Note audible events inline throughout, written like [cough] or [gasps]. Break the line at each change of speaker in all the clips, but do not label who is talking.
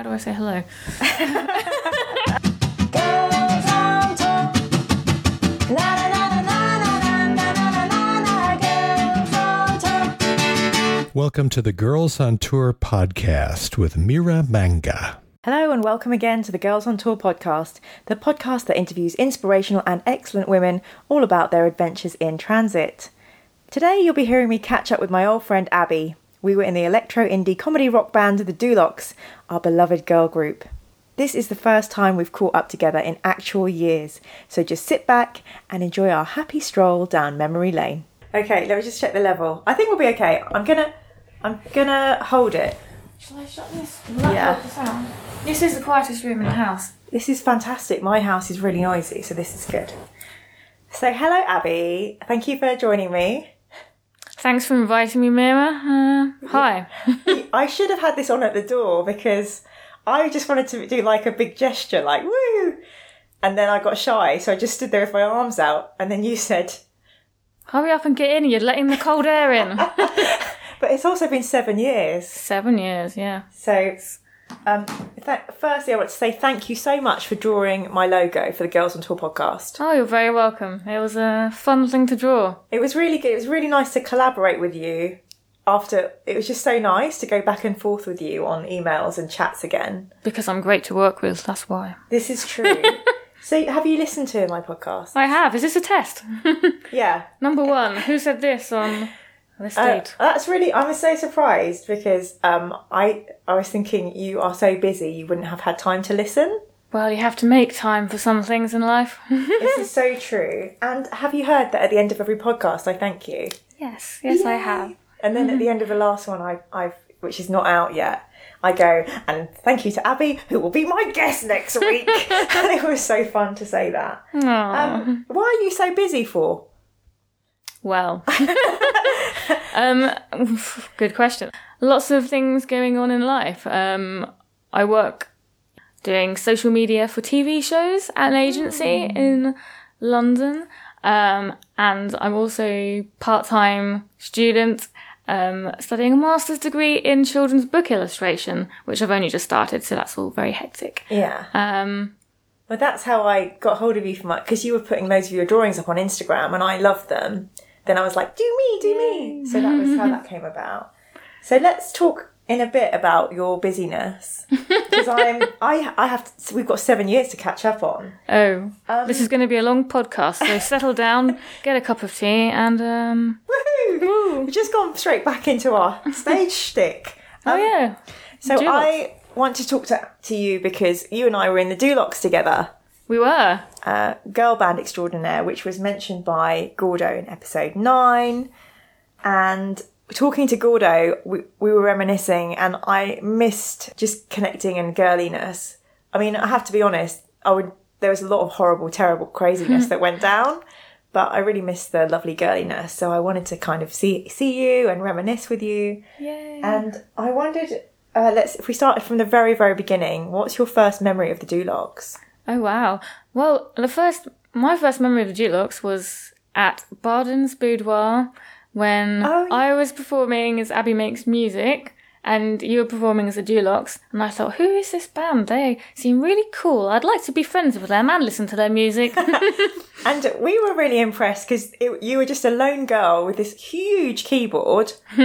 How do I say hello?
Welcome to the Girls on Tour podcast with Mira Manga.
Hello, and welcome again to the Girls on Tour podcast, the podcast that interviews inspirational and excellent women all about their adventures in transit. Today, you'll be hearing me catch up with my old friend Abi. We were in the electro indie comedy rock band The Duloks, our beloved girl group. This is the first time we've caught up together in actual years, so just sit back and enjoy our happy stroll down memory lane. Okay, let me just check the level. I think we'll be okay. I'm gonna, I'm gonna hold it.
Shall I shut this?
Yeah.
This is the quietest room in the house.
This is fantastic. My house is really noisy, so this is good. So, hello, Abi. Thank you for joining me.
Thanks for inviting me, Mira. Uh, hi. [laughs]
I should have had this on at the door because I just wanted to do like a big gesture, like woo, and then I got shy, so I just stood there with my arms out, and then you said,
Hurry up and get in. You're letting the cold air in. [laughs]
but it's also been seven years.
Seven years, yeah.
So, um, th- firstly, I want to say thank you so much for drawing my logo for the Girls on Tour podcast.
Oh, you're very welcome. It was a fun thing to draw.
It was really good. It was really nice to collaborate with you. After it was just so nice to go back and forth with you on emails and chats again.
Because I'm great to work with, that's why.
This is true. [laughs] so, have you listened to my podcast?
I have. Is this a test? [laughs]
Yeah.
Number one, who said this on this
Uh, that's really. I was so surprised because um, I I was thinking you are so busy you wouldn't have had time to listen.
Well, you have to make time for some things in life. [laughs]
This is so true. And have you heard that at the end of every podcast I thank you?
yes, yes, I have.
And then at the end of the last one, I, I've, which is not out yet, I go, and thank you to Abi, who will be my guest next week. [laughs] [laughs] and it was so fun to say that. Um, why are you so busy for?
Well, [laughs] um, good question. Lots of things going on in life. Um, I work doing social media for TV shows at an agency in London, um, and I'm also part-time student um, studying a master's degree in children's book illustration, which I've only just started, so that's all very hectic.
Yeah.
Um,
Well, that's how I got hold of you for my, because you were putting loads of your drawings up on Instagram and I loved them. Then I was like, do me, do me. So that was how that came about. So let's talk in a bit about your busyness [laughs] because I'm, I, I have, to, we've got seven years to catch up on.
oh, this is going to be a long podcast, so settle down, [laughs] get a cup of tea, and um,
Woohoo! We've just gone straight back into our stage [laughs] shtick.
oh yeah.
So. I want to talk to, to you because you and I were in the Duloks together.
We were.
uh, Girl Band Extraordinaire, which was mentioned by Gordo in episode nine. And talking to Gordo, we, we were reminiscing, and I missed just connecting and girliness. I mean, I have to be honest, I would. There was a lot of horrible, terrible craziness [laughs] that went down, but I really missed the lovely girliness. So I wanted to kind of see see you and reminisce with you.
Yay.
And I wondered, uh, let's if we started from the very, very beginning. What's your first memory of the Duloks?
Oh wow. Well, the first, my first memory of the Duloks was at Barden's Boudoir when
Oh, yeah.
I was performing as Abi Makes Music. And you were performing as the Duloks, and I thought, who is this band? They seem really cool. I'd like to be friends with them and listen to their music. [laughs]
And we were really impressed because you were just a lone girl with this huge keyboard [laughs]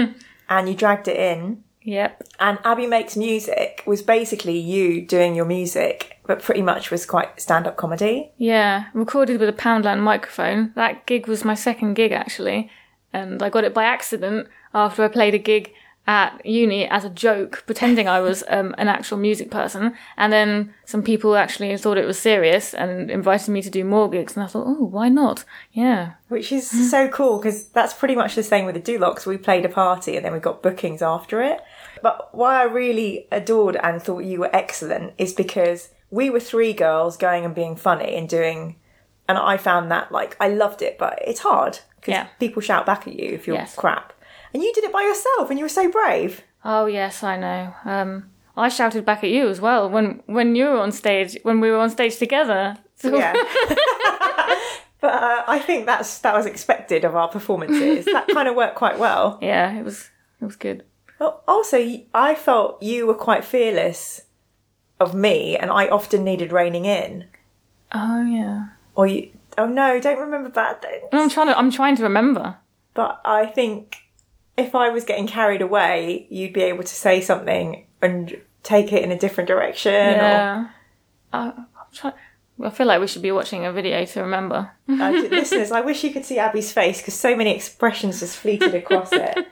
and you dragged it in.
Yep.
And Abi Makes Music was basically you doing your music, but pretty much was quite stand up comedy.
Yeah, recorded with a Poundland microphone. That gig was my second gig actually, and I got it by accident after I played a gig at uni as a joke, pretending I was um, an actual music person. And then some people actually thought it was serious and invited me to do more gigs, and I thought, oh, why not? Yeah,
Which is so cool because that's pretty much the same with the Duloks. We played a party and then we got bookings after it. But why I really adored and thought you were excellent is because we were three girls going and being funny and doing, and I found that like I loved it, but it's hard because
Yeah.
people shout back at you if you're
Yes.
crap. And you did it by yourself and you were so brave.
Oh yes, I know. Um, I shouted back at you as well when when you were on stage when we were on stage together. So-
Yeah. [laughs] [laughs] but uh, I think that's that was expected of our performances. that kind of worked quite well.
yeah, it was it was good.
Well, also, I felt you were quite fearless of me, and I often needed reining in.
Oh yeah.
Or you, oh no, don't remember bad things.
I'm trying to. I'm trying to remember.
But I think if I was getting carried away, you'd be able to say something and take it in a different direction. Or,
Yeah. I, I'm trying. I feel like we should be watching a video to remember.
uh, [laughs] listeners, I wish you could see Abi's face because so many expressions just fleeted across it.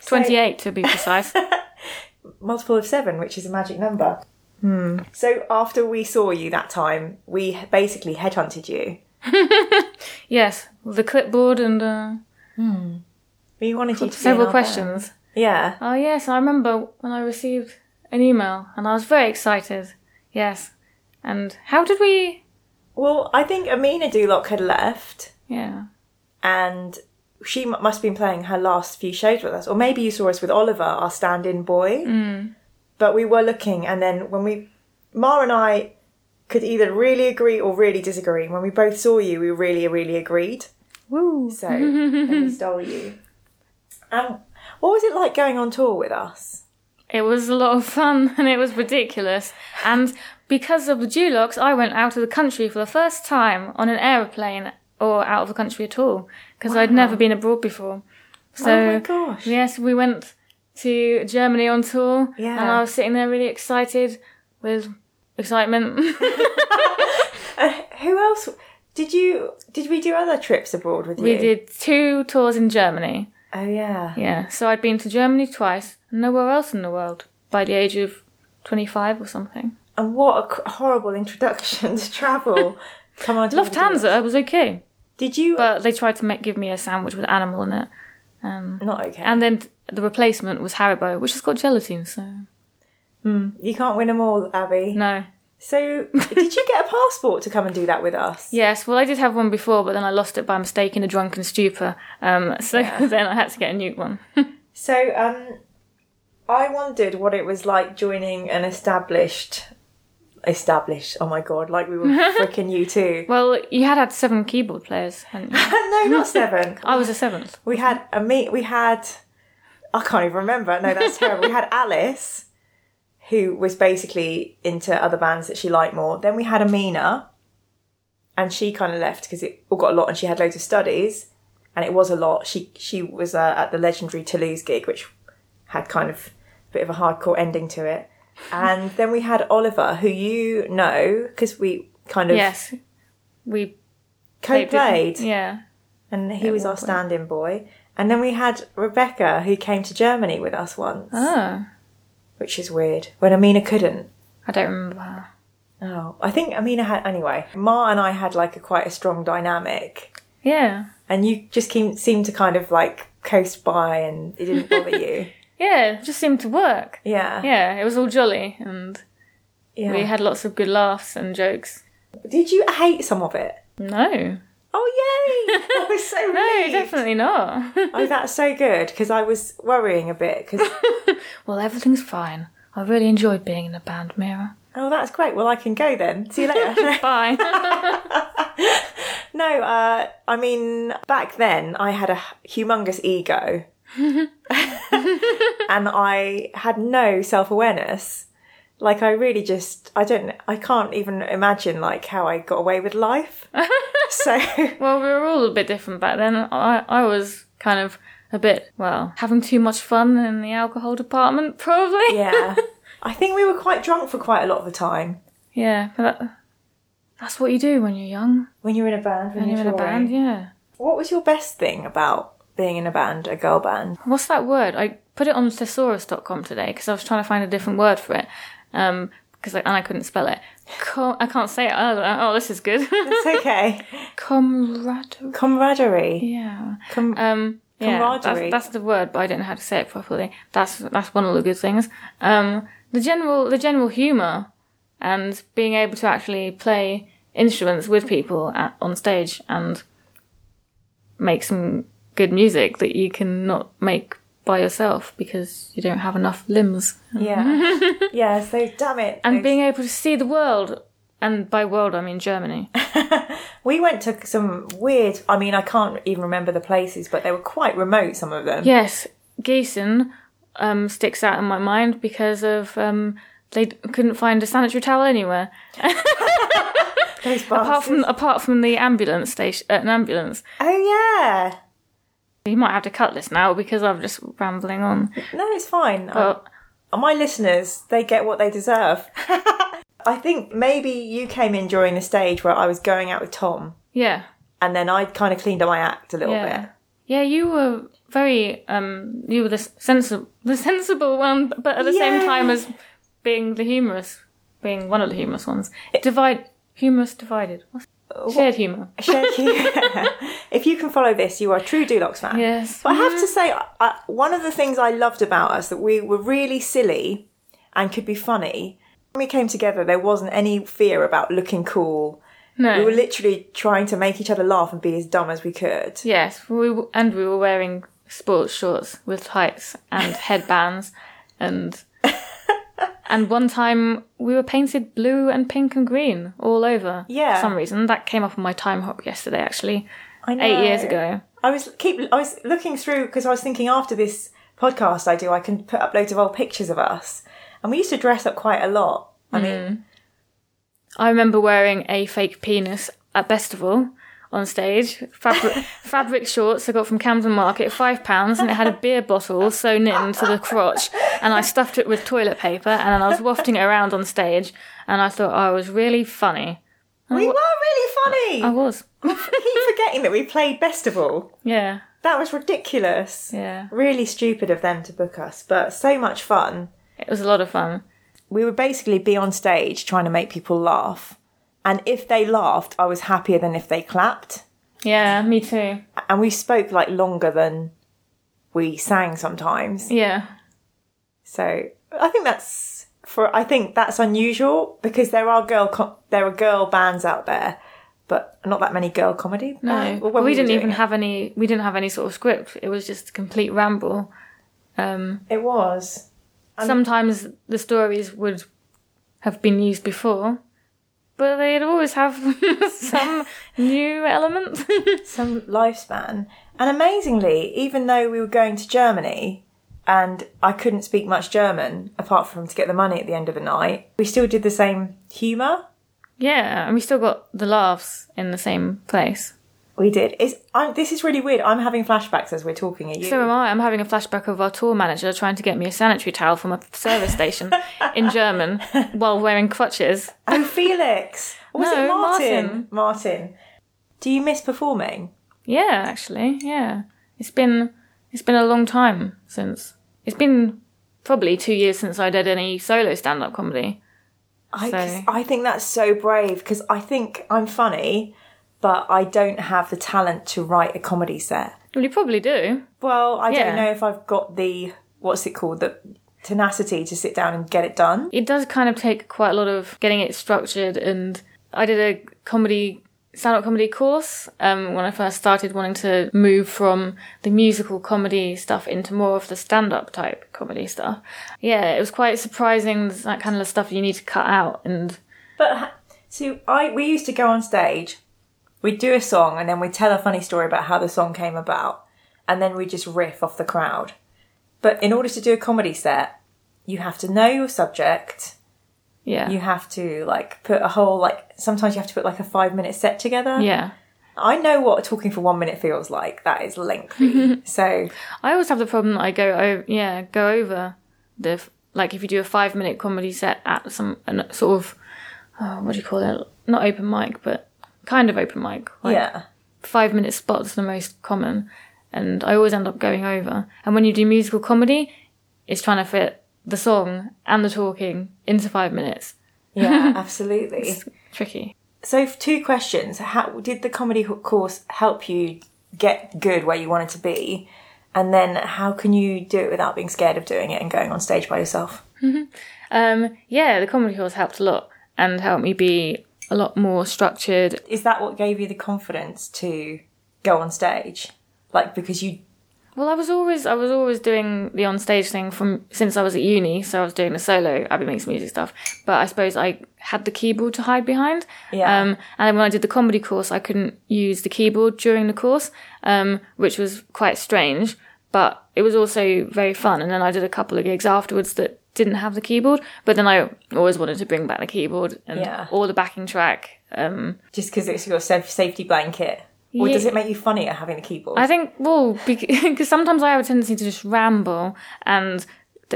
So-
28 to be precise. [laughs]
multiple of seven, which is a magic number. Hmm. So after we saw you that time, we basically headhunted you. [laughs]
yes, the clipboard and uh,
We wanted you to
several questions.
Yeah.
Oh yes, I remember when I received an email and I was very excited. Yes. And how did we?
Well, I think Amina Dulok had left,
Yeah.
and she must have been playing her last few shows with us, or maybe you saw us with Oliver, our stand-in boy. But we were looking, and then when we, Ma and I, could either really agree or really disagree. When we both saw you, we really, really agreed.
Woo.
So [laughs] then we stole you. Um, what was it like going on tour with us?
It was a lot of fun [laughs] and it was ridiculous. And because of the Duloks, I went out of the country for the first time on an aeroplane or out of the country at all because I'd never been abroad before. So
oh my gosh!
yes, we went to Germany on tour,
Yeah.
and I was sitting there really excited with excitement. [laughs]
Uh, who else did you? Did we do other trips abroad with you?
we did two tours in Germany.
Oh yeah.
Yeah, so I'd been to Germany twice and nowhere else in the world by the age of twenty-five or something.
And what a horrible introduction [laughs] to travel. Come on,
Lufthansa was okay.
Did you?
But they tried to make give me a sandwich with animal in it. Um,
not okay.
and then the replacement was Haribo, which has got gelatin, so
you can't win them all, Abi.
no.
So, [laughs] did you get a passport to come and do that with us?
Yes, well, I did have one before, but then I lost it by mistake in a drunken stupor. Um, so [laughs] then I had to get a new one. [laughs]
So, um, I wondered what it was like joining an established, established. Oh my god! Like we were [laughs] freaking you too.
well, you had had seven keyboard players, hadn't you? [laughs]
no, not seven. [laughs]
I was a seventh.
We had a meet. We had. I can't even remember. No, that's terrible. We had Alice, who was basically into other bands that she liked more. Then we had Amina, and she kind of left because it all got a lot, and she had loads of studies, and it was a lot. She she was uh, at the legendary Toulouse gig, which had kind of a bit of a hardcore ending to it. And then we had Oliver, who you know because we kind of
Yes. We
co-played
Yeah.
and he was our stand-in boy. And then we had Rebecca, who came to Germany with us once,
Oh,
which is weird. When Amina couldn't.
I don't remember her.
Oh, I think Amina had anyway. Ma and I had like a quite a strong dynamic,
Yeah.
and you just came, seemed to kind of like coast by, and it didn't bother [laughs] you.
Yeah, it just seemed to work.
Yeah,
Yeah, it was all jolly and
yeah.
we had lots of good laughs and jokes.
Did you hate some of it?
No.
Oh yay! [laughs] I was so
No, definitely not. [laughs]
Oh, that's so good because I was worrying a bit. Because [laughs]
well, everything's fine. I really enjoyed being in a band, Mira.
oh, that's great. Well, I can go then. See you later.
Bye.
No, uh, I mean, back then I had a humongous ego. [laughs] and I had no self awareness. Like, I really just, I don't, I can't even imagine, like, how I got away with life. [laughs] so,
well, we were all a bit different back then. I, I was kind of a bit, well, having too much fun in the alcohol department, probably.
yeah. [laughs] I think we were quite drunk for quite a lot of the time.
Yeah, but that, that's what you do when you're young.
When you're in a band, when
When you're in a band, yeah.
What was your best thing about being in a band, a girl band?
What's that word? I put it on thesaurus.com today because I was trying to find a different word for it. Um, because I, and I couldn't spell it. Com- I can't say it. Oh, oh, this is good.
It's okay. [laughs]
Camaraderie.
Camaraderie.
Yeah.
Com-
Um, yeah,
Camaraderie.
that's, that's the word, but I don't know how to say it properly. That's that's one of the good things. Um, the general the general humour and being able to actually play instruments with people at, on stage and make some good music that you can not make by yourself because you don't have enough limbs.
yeah. [laughs] yeah, so damn it.
And
those-
being able to see the world, and by world I mean Germany. [laughs]
We went to some weird. I mean, I can't even remember the places, but they were quite remote. Some of them.
Yes, Gießen um, sticks out in my mind because of um, they couldn't find a sanitary towel anywhere [laughs]
Those
apart from apart from the ambulance station. Uh, an ambulance.
Oh yeah.
You might have to cut this now because I'm just rambling on.
No, it's fine.
But
Um, my listeners, they get what they deserve. [laughs] I think maybe you came in during the stage where I was going out with Tom,
yeah,
and then I kind of cleaned up my act a little
yeah,
bit.
yeah. You were very um. You were the sensible, the sensible one, but at the same time as being the humorous, being one of the humorous ones. It divide humorous divided. What's Uh, shared humor. [laughs]
Shared humour. [laughs] if you can follow this, you are a true Duloks fan.
Yes.
But I have to say, I, one of the things I loved about us that we were really silly and could be funny. When we came together, there wasn't any fear about looking cool.
No.
We were literally trying to make each other laugh and be as dumb as we could.
Yes, we w- and we were wearing sports shorts with tights and [laughs] headbands, and and one time we were painted blue and pink and green all over.
Yeah.
for some reason that came up on my Timehop yesterday. Actually,
I know.
eight years ago.
I was keep. I was looking through because I was thinking after this podcast I do, I can put up loads of old pictures of us, and we used to dress up quite a lot. I mean, hmm.
I remember wearing a fake penis at Bestival on stage, fabric, [laughs] fabric shorts I got from Camden Market, five pounds, and it had a beer bottle sewn into the crotch, and I stuffed it with toilet paper, and then I was wafting it around on stage, and I thought I was really funny.
we were really funny.
I was,
keep forgetting that we played Bestival.
yeah,
That was ridiculous.
yeah.
Really stupid of them to book us, but so much fun.
It was a lot of fun.
We would basically be on stage trying to make people laugh. And if they laughed, I was happier than if they clapped.
Yeah, me too.
And we spoke like longer than we sang sometimes.
Yeah,
So I think that's for I think that's unusual because there are girl co- there are girl bands out there, but not that many girl comedy.
no.
Well,
we didn't even
it.
have any. We didn't have any sort of script. It was just a complete ramble. Um,
It was.
sometimes the stories would have been used before, but they'd always have [laughs] some new element. [laughs]
some lifespan. And amazingly, even though we were going to Germany and I couldn't speak much German apart from to get the money at the end of the night, we still did the same humour.
yeah, and we still got the laughs in the same place.
We did. It's, I'm, this is really weird. I'm having flashbacks as we're talking at you.
So am I. I'm having a flashback of our tour manager trying to get me a sanitary towel from a service station in [laughs] German while wearing crutches.
oh, Felix. Or was
No,
it Martin?
Martin.
Martin. Do you miss performing?
Yeah, actually, yeah. It's been it's been a long time since it's been probably two years since I did any solo stand up comedy.
I,
So-
I think that's so brave because I think I'm funny, but I don't have the talent to write a comedy set.
Well, you probably do.
Well, I
Yeah.
don't know if I've got the what's it called the tenacity to sit down and get it done.
It does kind of take quite a lot of getting it structured, and I did a comedy stand-up comedy course um, when I first started wanting to move from the musical comedy stuff into more of the stand-up type comedy stuff. Yeah, it was quite surprising that kind of stuff you need to cut out, and
But so I we used to go on stage, we'd do a song and then we'd tell a funny story about how the song came about, and then we'd just riff off the crowd. But in order to do a comedy set, you have to know your subject.
yeah,
You have to like put a whole like sometimes you have to put like a five minute set together.
yeah.
I know what talking for one minute feels like. That is lengthy. [laughs] so
I always have the problem that I go over, yeah, go over the like if you do a five minute comedy set at some an, sort of oh, what do you call it? Not open mic, but kind of open mic. Like
yeah.
five minute spots are the most common, and I always end up going over. And when you do musical comedy, it's trying to fit the song and the talking into five minutes.
Yeah, [laughs] absolutely.
Tricky.
So, two questions. How did the comedy course help you get good where you wanted to be? And then, how can you do it without being scared of doing it and going on stage by yourself? [laughs]
Um, yeah, the comedy course helped a lot and helped me be a lot more structured
Is that what gave you the confidence to go on stage? Like, because you.
Well, I was always I was always doing the on stage thing from since I was at uni, so I was doing the solo Abi makes music stuff. But I suppose I had the keyboard to hide behind.
Yeah.
Um, and then when I did the comedy course, I couldn't use the keyboard during the course, um, which was quite strange. But it was also very fun. And then I did a couple of gigs afterwards that didn't have the keyboard. But then I always wanted to bring back the keyboard and
Yeah.
or the backing track. Um,
Just because it's your safety blanket? Or
Yeah.
does it make you funnier having the keyboard?
I think, well, because [laughs] sometimes I have a tendency to just ramble and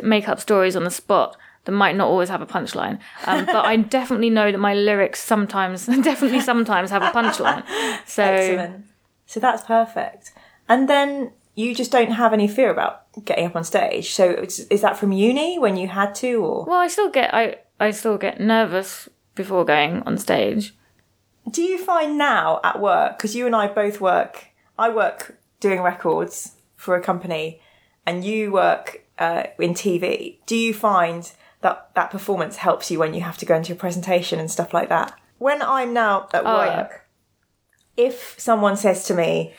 make up stories on the spot that might not always have a punchline. Um, [laughs] but I definitely know that my lyrics sometimes, [laughs] definitely sometimes have a punchline. So
Excellent. So that's perfect. And then you just don't have any fear about getting up on stage. So is that from uni when you had to, or
well, I still get I I still get nervous before going on stage.
do you find now at work? Because you and I both work. I work doing records for a company, and you work uh, in TV. Do you find that that performance helps you when you have to go into a presentation and stuff like that? When I'm now at
Oh,
work,
yeah.
if someone says to me,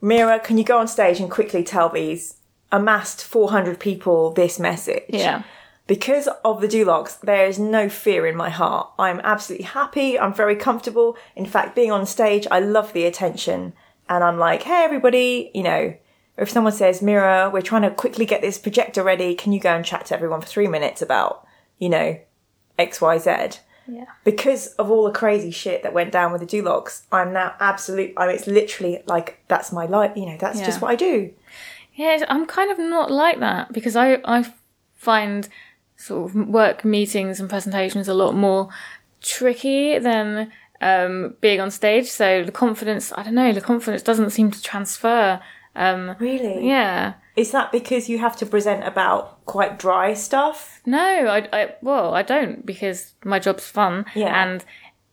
Mira, can you go on stage and quickly tell these amassed 400 people this message?
Yeah.
Because of the Duloks, there is no fear in my heart. I'm absolutely happy. I'm very comfortable. In fact, being on stage, I love the attention. And I'm like, hey, everybody, you know, if someone says, Mira, we're trying to quickly get this projector ready, can you go and chat to everyone for three minutes about, you know, XYZ?
Yeah.
because of all the crazy shit that went down with the Dulocs, I'm now absolute. I mean, it's literally like that's my life. You know, that's just what I do.
Yeah, I'm kind of not like that because I I find sort of work meetings and presentations a lot more tricky than um, being on stage. So the confidence, I don't know, the confidence doesn't seem to transfer. Um,
Really?
yeah.
Is that because you have to present about quite dry stuff?
No, I, I well, I don't because my job's fun.
Yeah.
And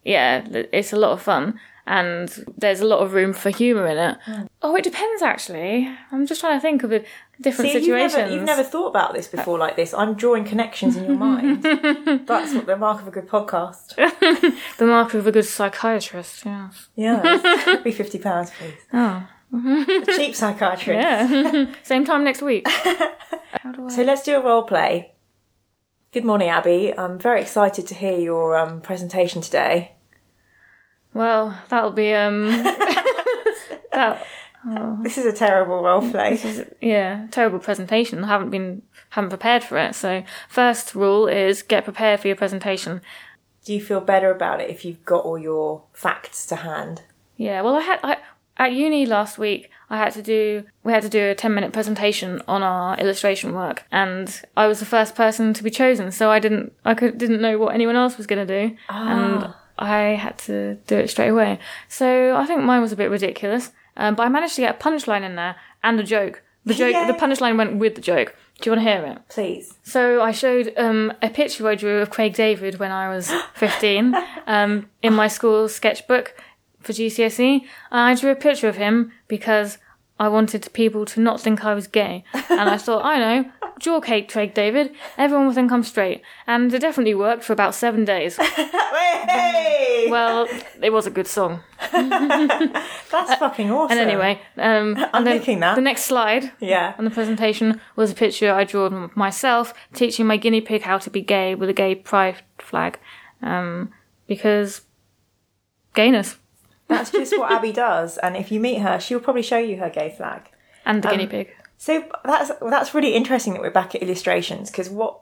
yeah, it's a lot of fun. And there's a lot of room for humour in it. Hmm. Oh, it depends actually. I'm just trying to think of the different
See, you've
situations.
never, you've never thought about this before like this. I'm drawing connections in your mind. [laughs] That's what the mark of a good podcast. [laughs]
The mark of a good psychiatrist, yeah.
Yeah, [laughs] be fifty pounds, please.
Oh.
A [laughs] cheap psychiatrist.
Yeah. [laughs] Same time next week. [laughs]
So let's do a role play. Good morning, Abi. I'm very excited to hear your um, presentation today.
Well, that'll be um that
This is a terrible role play.
yeah, terrible presentation. I haven't been haven't prepared for it. So first rule is get prepared for your presentation.
Do you feel better about it if you've got all your facts to hand?
Yeah, well I had I at uni last week I had to do we had to do a 10 minute presentation on our illustration work and I was the first person to be chosen so I didn't I could didn't know what anyone else was going to do and I had to do it straight away. So I think mine was a bit ridiculous. Um, but I managed to get a punchline in there and a joke. The joke
Yay.
the punchline went with the joke. Do you want to hear it?
Please.
So I showed um, a picture I drew of Craig David when I was [gasps] 15 um, in my school sketchbook for GCSE. I drew a picture of him because I wanted people to not think I was gay. And I thought, [laughs] I know, draw Craig Craig David. Everyone will think I'm straight. And it definitely worked for about seven days. [laughs]
Hey!
Well, it was a good song. [laughs]
That's fucking awesome.
And anyway, um,
I'm
and then
that.
the next slide
Yeah.
on the presentation was a picture I drew of myself teaching my guinea pig how to be gay with a gay pride flag. Um, because gayness
That's just what Abi does. And if you meet her, she'll probably show you her gay flag.
and the
Um,
guinea pig.
So that's that's really interesting that we're back at illustrations because what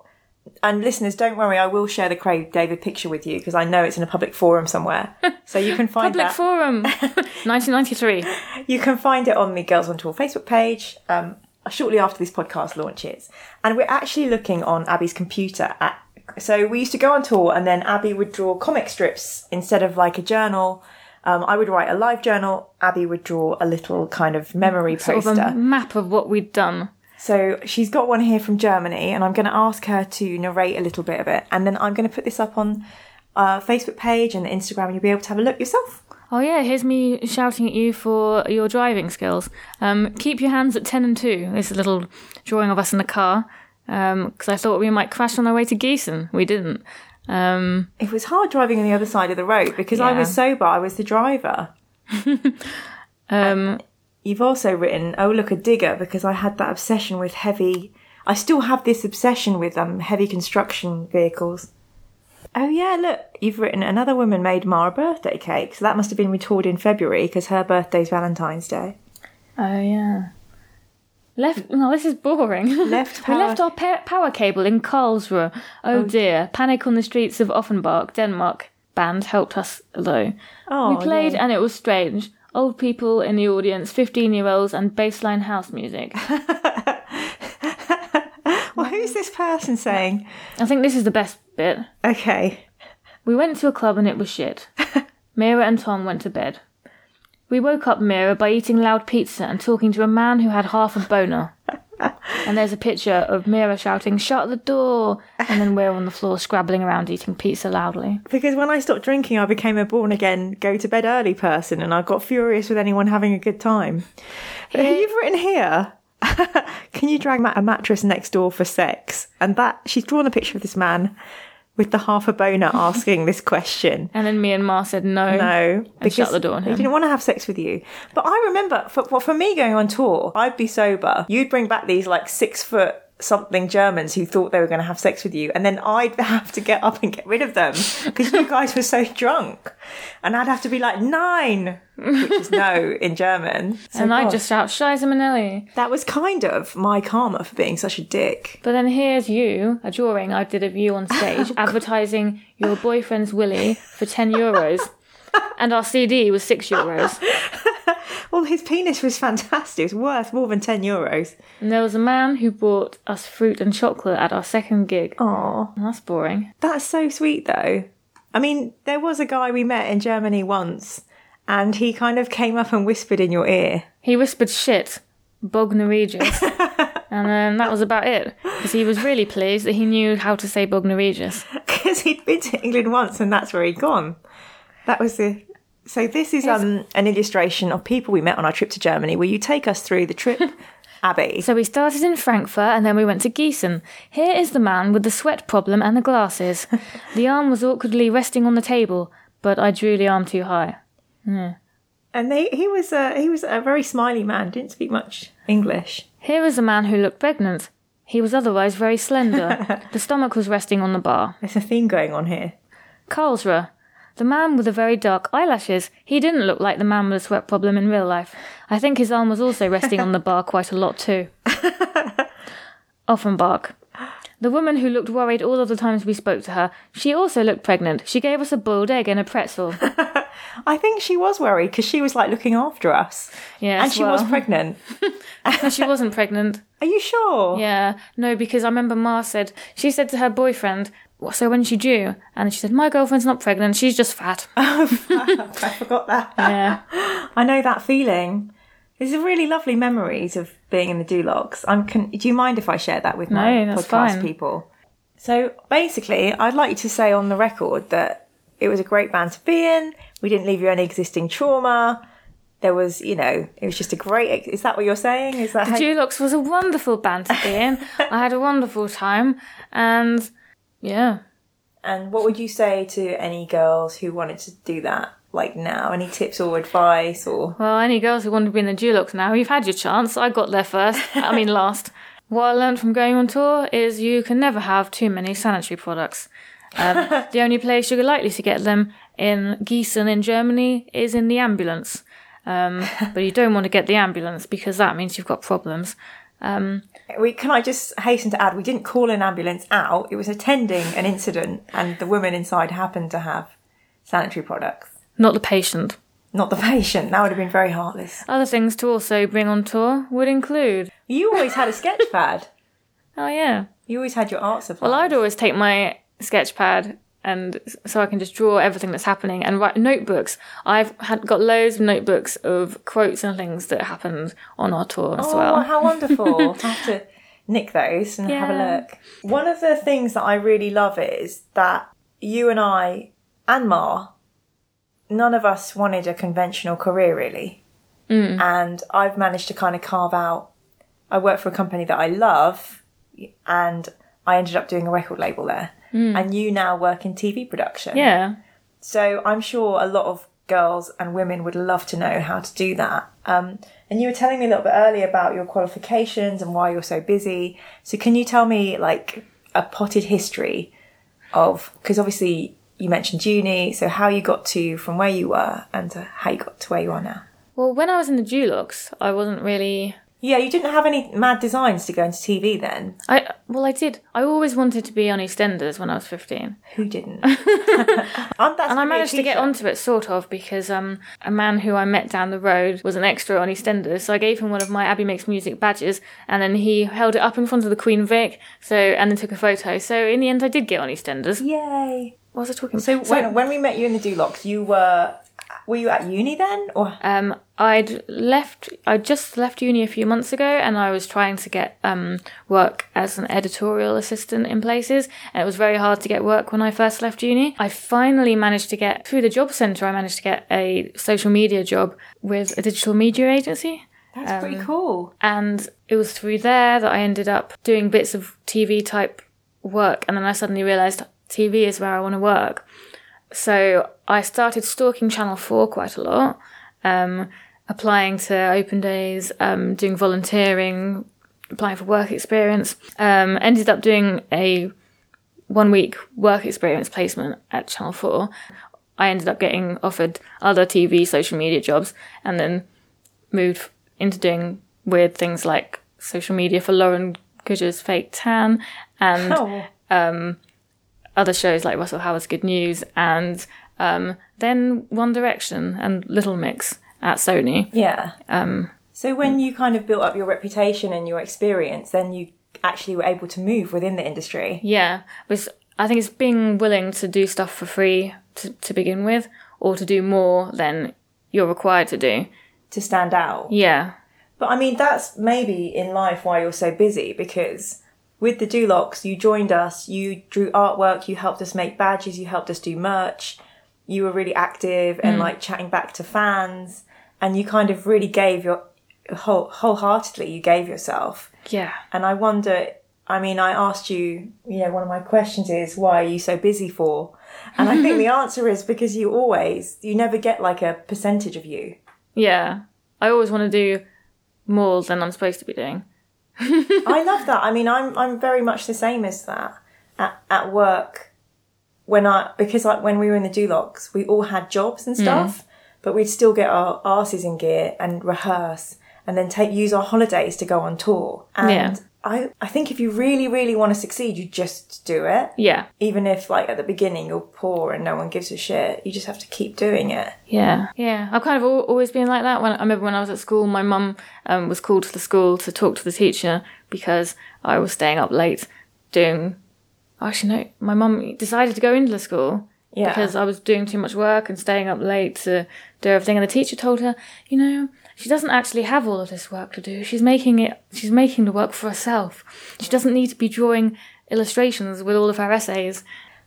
and listeners don't worry I will share the Craig David picture with you because I know it's in a public forum somewhere [laughs] so you can find
Public
that
Forum, [laughs] 1993.
you can find it on the Girls on Tour Facebook page um, shortly after this podcast launches and we're actually looking on Abi's computer at so we used to go on tour and then Abi would draw comic strips instead of like a journal um, I would write a live journal Abi would draw a little kind of memory
Sort
poster
of a map of what we'd done.
So she's got one here from Germany, and I'm going to ask her to narrate a little bit of it, and then I'm going to put this up on our Facebook page and Instagram, and you'll be able to have a look yourself.
Oh yeah, here's me shouting at you for your driving skills. Um, keep your hands at 10 and 2. This is a little drawing of us in the car. Because I thought we might crash on our way to Gießen. We didn't. Um,
It was hard driving on the other side of the road because I was sober. I was the driver. [laughs]
um,
You've also written, "Oh look, a digger," because I had that obsession with heavy. I still have this obsession with um heavy construction vehicles. Oh yeah, look, you've written another woman made Ma a birthday cake, so that must have been retoured in February because her birthday's Valentine's Day.
oh yeah. Left. No, this is boring. [laughs]
Left
we left our pa- power cable in Karlsruhe. Oh, oh, dear. Panic on the streets of Offenbach, Denmark. Band helped us though.
Oh,
we played
no.
and it was strange. Old people in the audience, 15 year olds, and bassline house music. [laughs]
Well, who's this person saying?
I think this is the best bit.
Okay.
We went to a club and it was shit. [laughs] Mira and Tom went to bed. We woke up Mira by eating loud pizza and talking to a man who had half a boner. [laughs] and there's a picture of Mira shouting, Shut the door! And then we're on the floor scrabbling around eating pizza loudly.
Because when I stopped drinking, I became a born again, go to bed early person, and I got furious with anyone having a good time. But You've written here. [laughs] Can you drag a mattress next door for sex? And that she's drawn a picture of this man with the half a boner [laughs] asking this question.
And then me and Ma said no.
No, They
shut the door on
He
him.
didn't want to have sex with you. But I remember, for, for, for me going on tour, I'd be sober. You'd bring back these like six foot something Germans who thought they were going to have sex with you, and then I'd [laughs] have to get up and get rid of them because you guys were so drunk, and I'd have to be like nine, which is no in German. [laughs] So
and I just shout, Scheisse Manelli.
that was kind of my karma for being such a dick.
But then here's you, a drawing I did of you on stage, [laughs] oh, advertising your boyfriend's Willy for 10 euros. And our CD was 6 euros. [laughs]
Well, his penis was fantastic. It was worth more than ten euros.
And there was a man who bought us fruit and chocolate at our second gig.
Oh.
That's boring.
That's so sweet, though. I mean, there was a guy we met in Germany once, and he kind of came up and whispered in your ear.
He whispered shit, bog Regis. [laughs] and then that was about it. Because he was really pleased that he knew how to say Bognor Regis. [laughs]
Because he'd been to England once, and that's where he'd gone. That was the. So this is um, an illustration of people we met on our trip to Germany. Will you take us through the trip, [laughs] Abi?
So we started in Frankfurt and then we went to Gießen. Here is the man with the sweat problem and the glasses. [laughs] the arm was awkwardly resting on the table, but I drew the arm too high.
and they, he was a he was a very smiley man. Didn't speak much English.
Here is a man who looked pregnant. He was otherwise very slender. [laughs] the stomach was resting on the bar.
There's a theme going on here.
Karlsruhe. The man with the very dark eyelashes. He didn't look like the man with a sweat problem in real life. I think his arm was also resting on the bar [laughs] quite a lot too. [laughs] Offenbach. The woman who looked worried all of the times we spoke to her, she also looked pregnant. She gave us a boiled egg and a pretzel. [laughs]
I think she was worried because she was like looking after us,
Yes,
and she was pregnant.
No, she wasn't pregnant.
Are you sure?
Yeah, no, because I remember Ma said, she said to her boyfriend, "Well, so when's she due? And she said, my girlfriend's not pregnant, she's just fat. [laughs]
Oh, I forgot that.
Yeah. [gasps]
I know that feeling. These are really lovely memories of being in the Duloks. I'm. Can, do you mind if I share that with my
No, that's
podcast
fine.
people? So basically, I'd like you to say on the record that it was a great band to be in. We didn't leave you any existing trauma. There was, you know, it was just a great. ex- Is that what you're saying? Is that how,
Duloks was a wonderful band to be in. [laughs] I had a wonderful time, and yeah.
And what would you say to any girls who wanted to do that, like now? Any tips or advice or?
Well, any girls who want to be in the Duloks now, you've had your chance. I got there first. I mean, [laughs] last. What I learned from going on tour is you can never have too many sanitary products. Um, [laughs] the only place you're likely to get them in Gießen in Germany is in the ambulance. Um, [laughs] but you don't want to get the ambulance because that means you've got problems. Um,
We can I just hasten to add, we didn't call an ambulance out. It was attending an incident, and the women inside happened to have sanitary products,
not the patient.
not the patient. That would have been very heartless.
Other things to also bring on tour would include.
You always had a sketch pad. [laughs]
Oh yeah.
You always had your art supplies.
Well, I'd always take my sketch pad and so I can just draw everything that's happening and write notebooks. I've had got loads of notebooks of quotes and things that happened on our tour as
Oh,
well.
how wonderful! [laughs] I have to nick those and have a look. One of the things that I really love is that you and I and Ma, none of us wanted a conventional career really,
Mm.
and I've managed to kind of carve out. I work for a company that I love, and I ended up doing a record label there. And you now work in TV production.
Mm. Yeah.
So I'm sure a lot of girls and women would love to know how to do that. Um, and you were telling me a little bit earlier about your qualifications and why you're so busy. So can you tell me like a potted history of because obviously you mentioned uni, so how you got to from where you were and how you got to where you are now.
Well, when I was in the Duloks, I wasn't really
Yeah, you didn't have any mad designs to go into TV then.
I well, I did. I always wanted to be on EastEnders when I was fifteen,
Who didn't? [laughs] and
and I managed to get onto it sort of because um a man who I met down the road was an extra on EastEnders, so I gave him one of my Abi Makes Music badges, and then he held it up in front of the Queen Vic, so and then took a photo. So in the end, I did get on EastEnders.
Yay!
What was I talking?
So, when, when we met you in the Duloks, you were were you at uni then, or
Um, I'd left. I just left uni a few months ago, and I was trying to get um, work as an editorial assistant in places, and it was very hard to get work when I first left uni. I finally managed to get through the job centre. I managed to get a social media job with a digital media agency,
that's pretty cool.
and it was through there that I ended up doing bits of TV type work, and then I suddenly realised TV is where I want to work. So I started stalking Channel 4 quite a lot, um, applying to open days, um, doing volunteering, applying for work experience. Um, ended up doing a one week work experience placement at Channel 4. I ended up getting offered other TV social media jobs and then moved into doing weird things like social media for Lauren Goodger's Fake Tan and
Oh,
other shows like Russell Howard's Good News and um, then One Direction and Little Mix at Sony.
yeah. Um. So when you kind of built up your reputation and your experience, then you actually were able to move within the industry.
Yeah, but I think it's being willing to do stuff for free to, to begin with or to do more than you're required to do.
to stand out.
Yeah.
But I mean, that's maybe in life why you're so busy because with the Duloks, you joined us, you drew artwork, you helped us make badges, you helped us do merch, you were really active and hmm. like chatting back to fans, and you kind of really gave your whole, wholeheartedly, you gave yourself.
Yeah.
And I wonder, I mean, I asked you, you know, one of my questions is, why are you so busy for? And I think [laughs] the answer is because you always, you never get like a percentage of you.
Yeah. I always want to do more than I'm supposed to be doing.
I love that. I mean, I'm I'm very much the same as that at at work. When I because like when we were in the Duloks, we all had jobs and mm. stuff, but we'd still get our asses in gear and rehearse, and then take use our holidays to go on tour. And
Yeah.
I I think if you really really want to succeed, you just do it.
Yeah.
Even if like at the beginning you're poor and no one gives a shit, you just have to keep doing it.
Yeah, yeah. I've kind of al- always been like that. When I remember when I was at school, my mum um, was called to the school to talk to the teacher because I was staying up late doing. Actually, no. My mum decided to go into the school
Yeah.
because I was doing too much work and staying up late to do everything. And the teacher told her, you know, she doesn't actually have all of this work to do. She's making it. She's making the work for herself. She doesn't need to be drawing illustrations with all of her essays.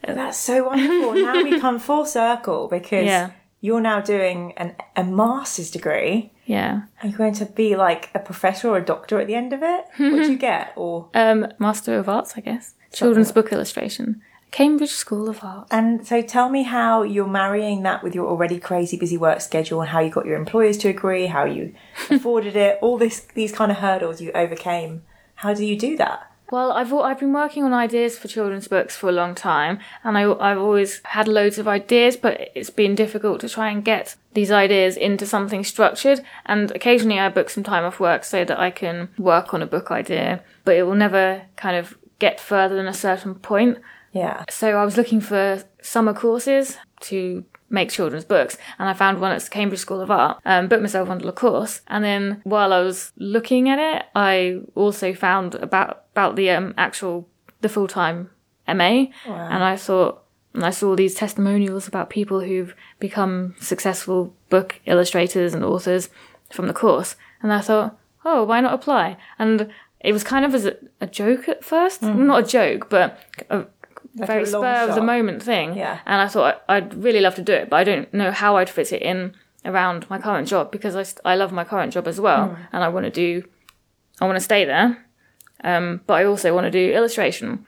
That's so wonderful. now we [laughs] come full circle because
Yeah.
you're now doing an, a master's degree.
Yeah.
Are you going to be like a professor or a doctor at the end of it? What do you [laughs] get? Or
Um, Master of Arts, I guess. Children's book illustration. Cambridge School of Art.
and so tell me how you're marrying that with your already crazy busy work schedule and how you got your employers to agree, how you [laughs] afforded it, all this these kind of hurdles you overcame. How do you do that?
Well, I've I've been working on ideas for children's books for a long time, and I, I've always had loads of ideas, but it's been difficult to try and get these ideas into something structured. And occasionally, I book some time off work so that I can work on a book idea, but it will never kind of get further than a certain point.
Yeah.
So I was looking for summer courses to make children's books, and I found one at the Cambridge School of Art. Um, booked myself onto the course, and then while I was looking at it, I also found about about the um, actual the full time MA, wow. and I thought. And I saw these testimonials about people who've become successful book illustrators and authors from the course. And I thought, oh, why not apply? And it was kind of as a, a joke at first. Not a joke, but a very
a long
spur of the moment thing.
Yeah.
And I thought I'd really love to do it, but I don't know how I'd fit it in around my current job because I, I love my current job as well. And I want to do, I want to stay there. Um, but I also want to do illustration.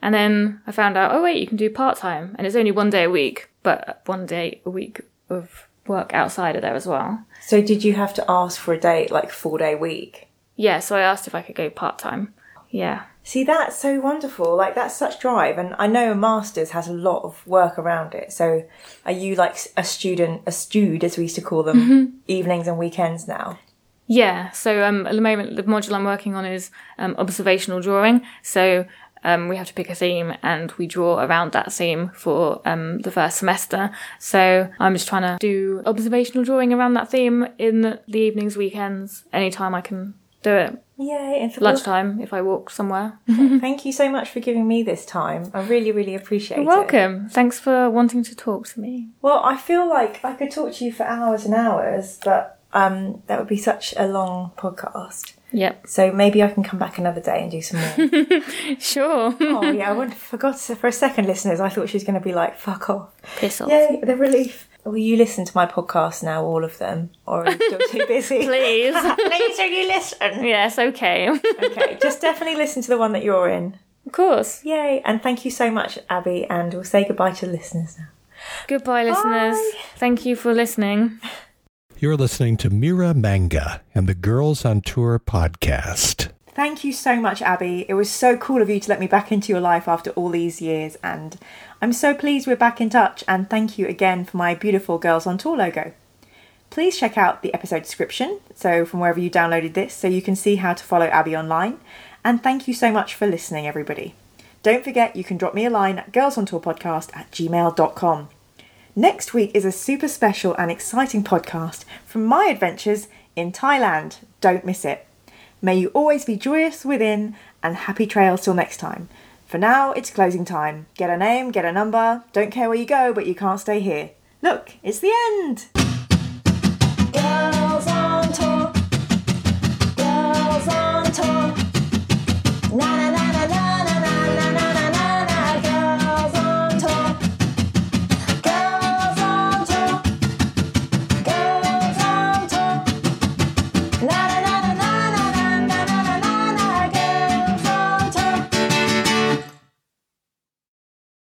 And then I found out, oh wait, you can do part time, and it's only one day a week, but one day a week of work outside of there as well.
So did you have to ask for a date, like four day week?
Yeah, so I asked if I could go part time. Yeah,
See, that's so wonderful. Like, that's such drive. And I know a master's has a lot of work around it. So, are you like a student, a stud, as we used to call them, evenings and weekends now?
Yeah, so um, at the moment, the module I'm working on is um, observational drawing. So um, we have to pick a theme and we draw around that theme for um, the first semester. So I'm just trying to do observational drawing around that theme in the evenings, weekends, anytime I can do it.
Yay! And
Lunchtime if I walk somewhere. [laughs]
Thank you so much for giving me this time. I really, really appreciate
You're
it.
welcome. Thanks for wanting to talk to me.
Well, I feel like I could talk to you for hours and hours, but um, that would be such a long podcast.
Yep.
So maybe I can come back another day and do some more. [laughs]
Sure.
oh yeah, I wouldn't, forgot for a second, listeners. I thought she was going to be like, "Fuck off."
Piss off.
Yay, the relief. Will you listen to my podcast now, all of them, or are you still too busy? [laughs]
Please. [laughs]
Please, will you listen?
yes, okay.
Okay, just definitely listen to the one that you're in.
of course.
Yay! And thank you so much, Abi. And we'll say goodbye to the listeners now.
Goodbye, listeners.
Bye.
Thank you for listening.
You're listening to Mira Manga and the Girls on Tour podcast.
Thank you so much, Abi. It was so cool of you to let me back into your life after all these years, and I'm so pleased we're back in touch. And thank you again for my beautiful Girls on Tour logo. Please check out the episode description, so from wherever you downloaded this, so you can see how to follow Abi online. And thank you so much for listening, everybody. Don't forget you can drop me a line at girlsontourpodcast at gmail.com. Next week is a super special and exciting podcast from my adventures in Thailand. Don't miss it. May you always be joyous within and happy trails till next time. For now, it's closing time. Get a name, get a number. Don't care where you go, but you can't stay here. Look, it's the end.
Girls on tour. Girls on tour. Na na